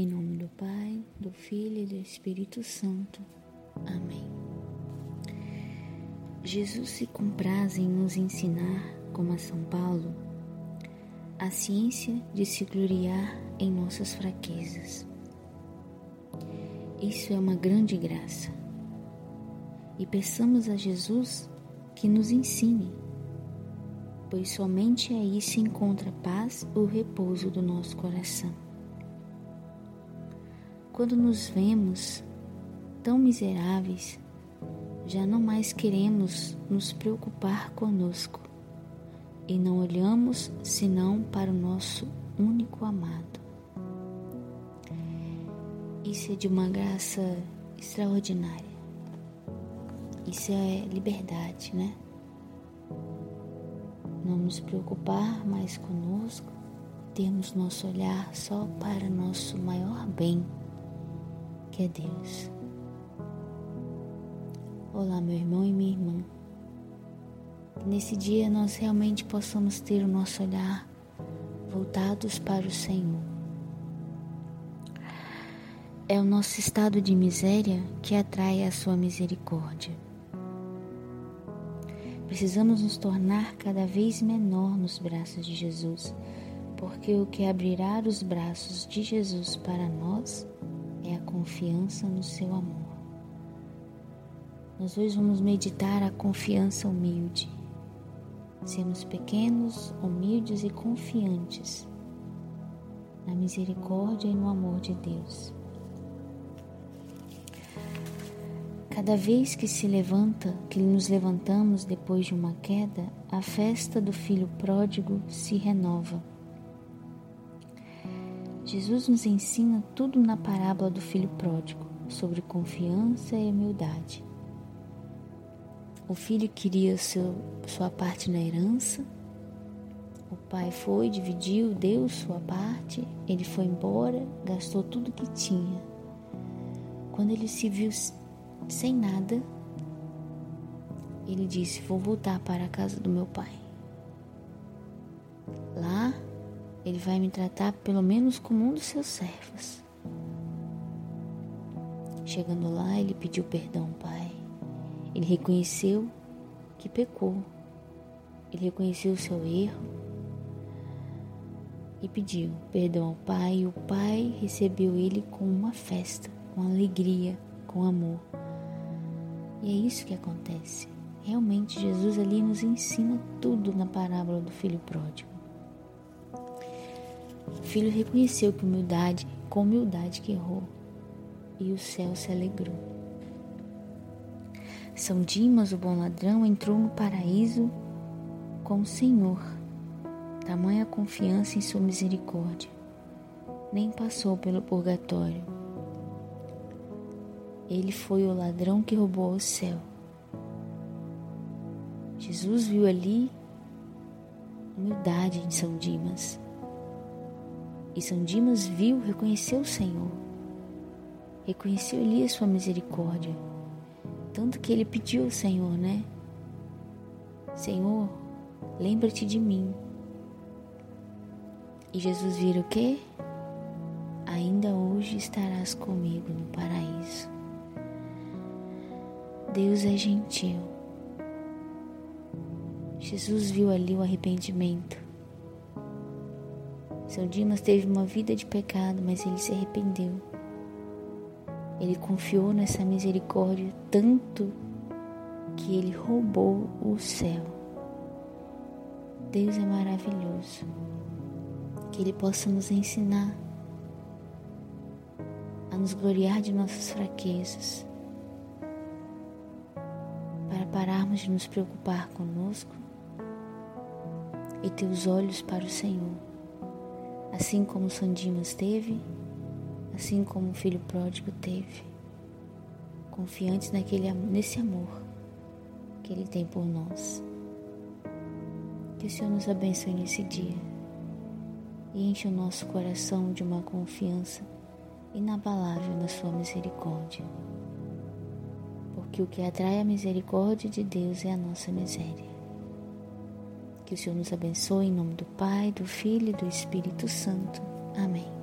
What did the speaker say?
Em nome do Pai, do Filho e do Espírito Santo. Amém. Jesus se compraz em nos ensinar, como a São Paulo, a ciência de se gloriar em nossas fraquezas. Isso é uma grande graça. E peçamos a Jesus que nos ensine, pois somente aí se encontra a paz e o repouso do nosso coração. Quando nos vemos tão miseráveis, já não mais queremos nos preocupar conosco e não olhamos senão para o nosso único amado. Isso é de uma graça extraordinária. Isso é liberdade, né? Não nos preocupar mais conosco, termos nosso olhar só para nosso maior bem que é Deus. Olá, meu irmão e minha irmã. Que nesse dia nós realmente possamos ter o nosso olhar voltados para o Senhor. É o nosso estado de miséria que atrai a sua misericórdia. Precisamos nos tornar cada vez menor nos braços de Jesus, porque o que abrirá os braços de Jesus para nós é a confiança no seu amor. Nós hoje vamos meditar a confiança humilde. Sermos pequenos, humildes e confiantes na misericórdia e no amor de Deus. Cada vez que se levanta, que nos levantamos depois de uma queda, a festa do filho pródigo se renova. Jesus nos ensina tudo na parábola do filho pródigo, sobre confiança e humildade. O filho queria seu, sua parte na herança, o pai foi, dividiu, deu sua parte, ele foi embora, gastou tudo que tinha. Quando ele se viu sem nada, ele disse: Vou voltar para a casa do meu pai. Lá ele vai me tratar pelo menos como um dos seus servos. Chegando lá, ele pediu perdão, Pai. Ele reconheceu que pecou. Ele reconheceu o seu erro e pediu perdão ao Pai. E o Pai recebeu ele com uma festa, com alegria, com amor. E é isso que acontece. Realmente, Jesus ali nos ensina tudo na parábola do filho pródigo. O filho reconheceu que humildade, com humildade que errou, e o céu se alegrou. São Dimas, o bom ladrão, entrou no paraíso com o Senhor. Tamanha confiança em sua misericórdia. Nem passou pelo purgatório. Ele foi o ladrão que roubou o céu. Jesus viu ali humildade em São Dimas. E Dimas viu, reconheceu o Senhor. Reconheceu ali a sua misericórdia. Tanto que ele pediu ao Senhor, né? Senhor, lembra-te de mim. E Jesus vira o quê? Ainda hoje estarás comigo no paraíso. Deus é gentil. Jesus viu ali o arrependimento. São Dimas teve uma vida de pecado, mas ele se arrependeu. Ele confiou nessa misericórdia tanto que ele roubou o céu. Deus é maravilhoso. Que Ele possa nos ensinar a nos gloriar de nossas fraquezas, para pararmos de nos preocupar conosco e ter os olhos para o Senhor. Assim como Sandimas teve, assim como o filho pródigo teve, confiantes naquele, nesse amor que Ele tem por nós. Que o Senhor nos abençoe nesse dia e enche o nosso coração de uma confiança inabalável na Sua misericórdia. Porque o que atrai a misericórdia de Deus é a nossa miséria. Que o Senhor nos abençoe em nome do Pai, do Filho e do Espírito Santo. Amém.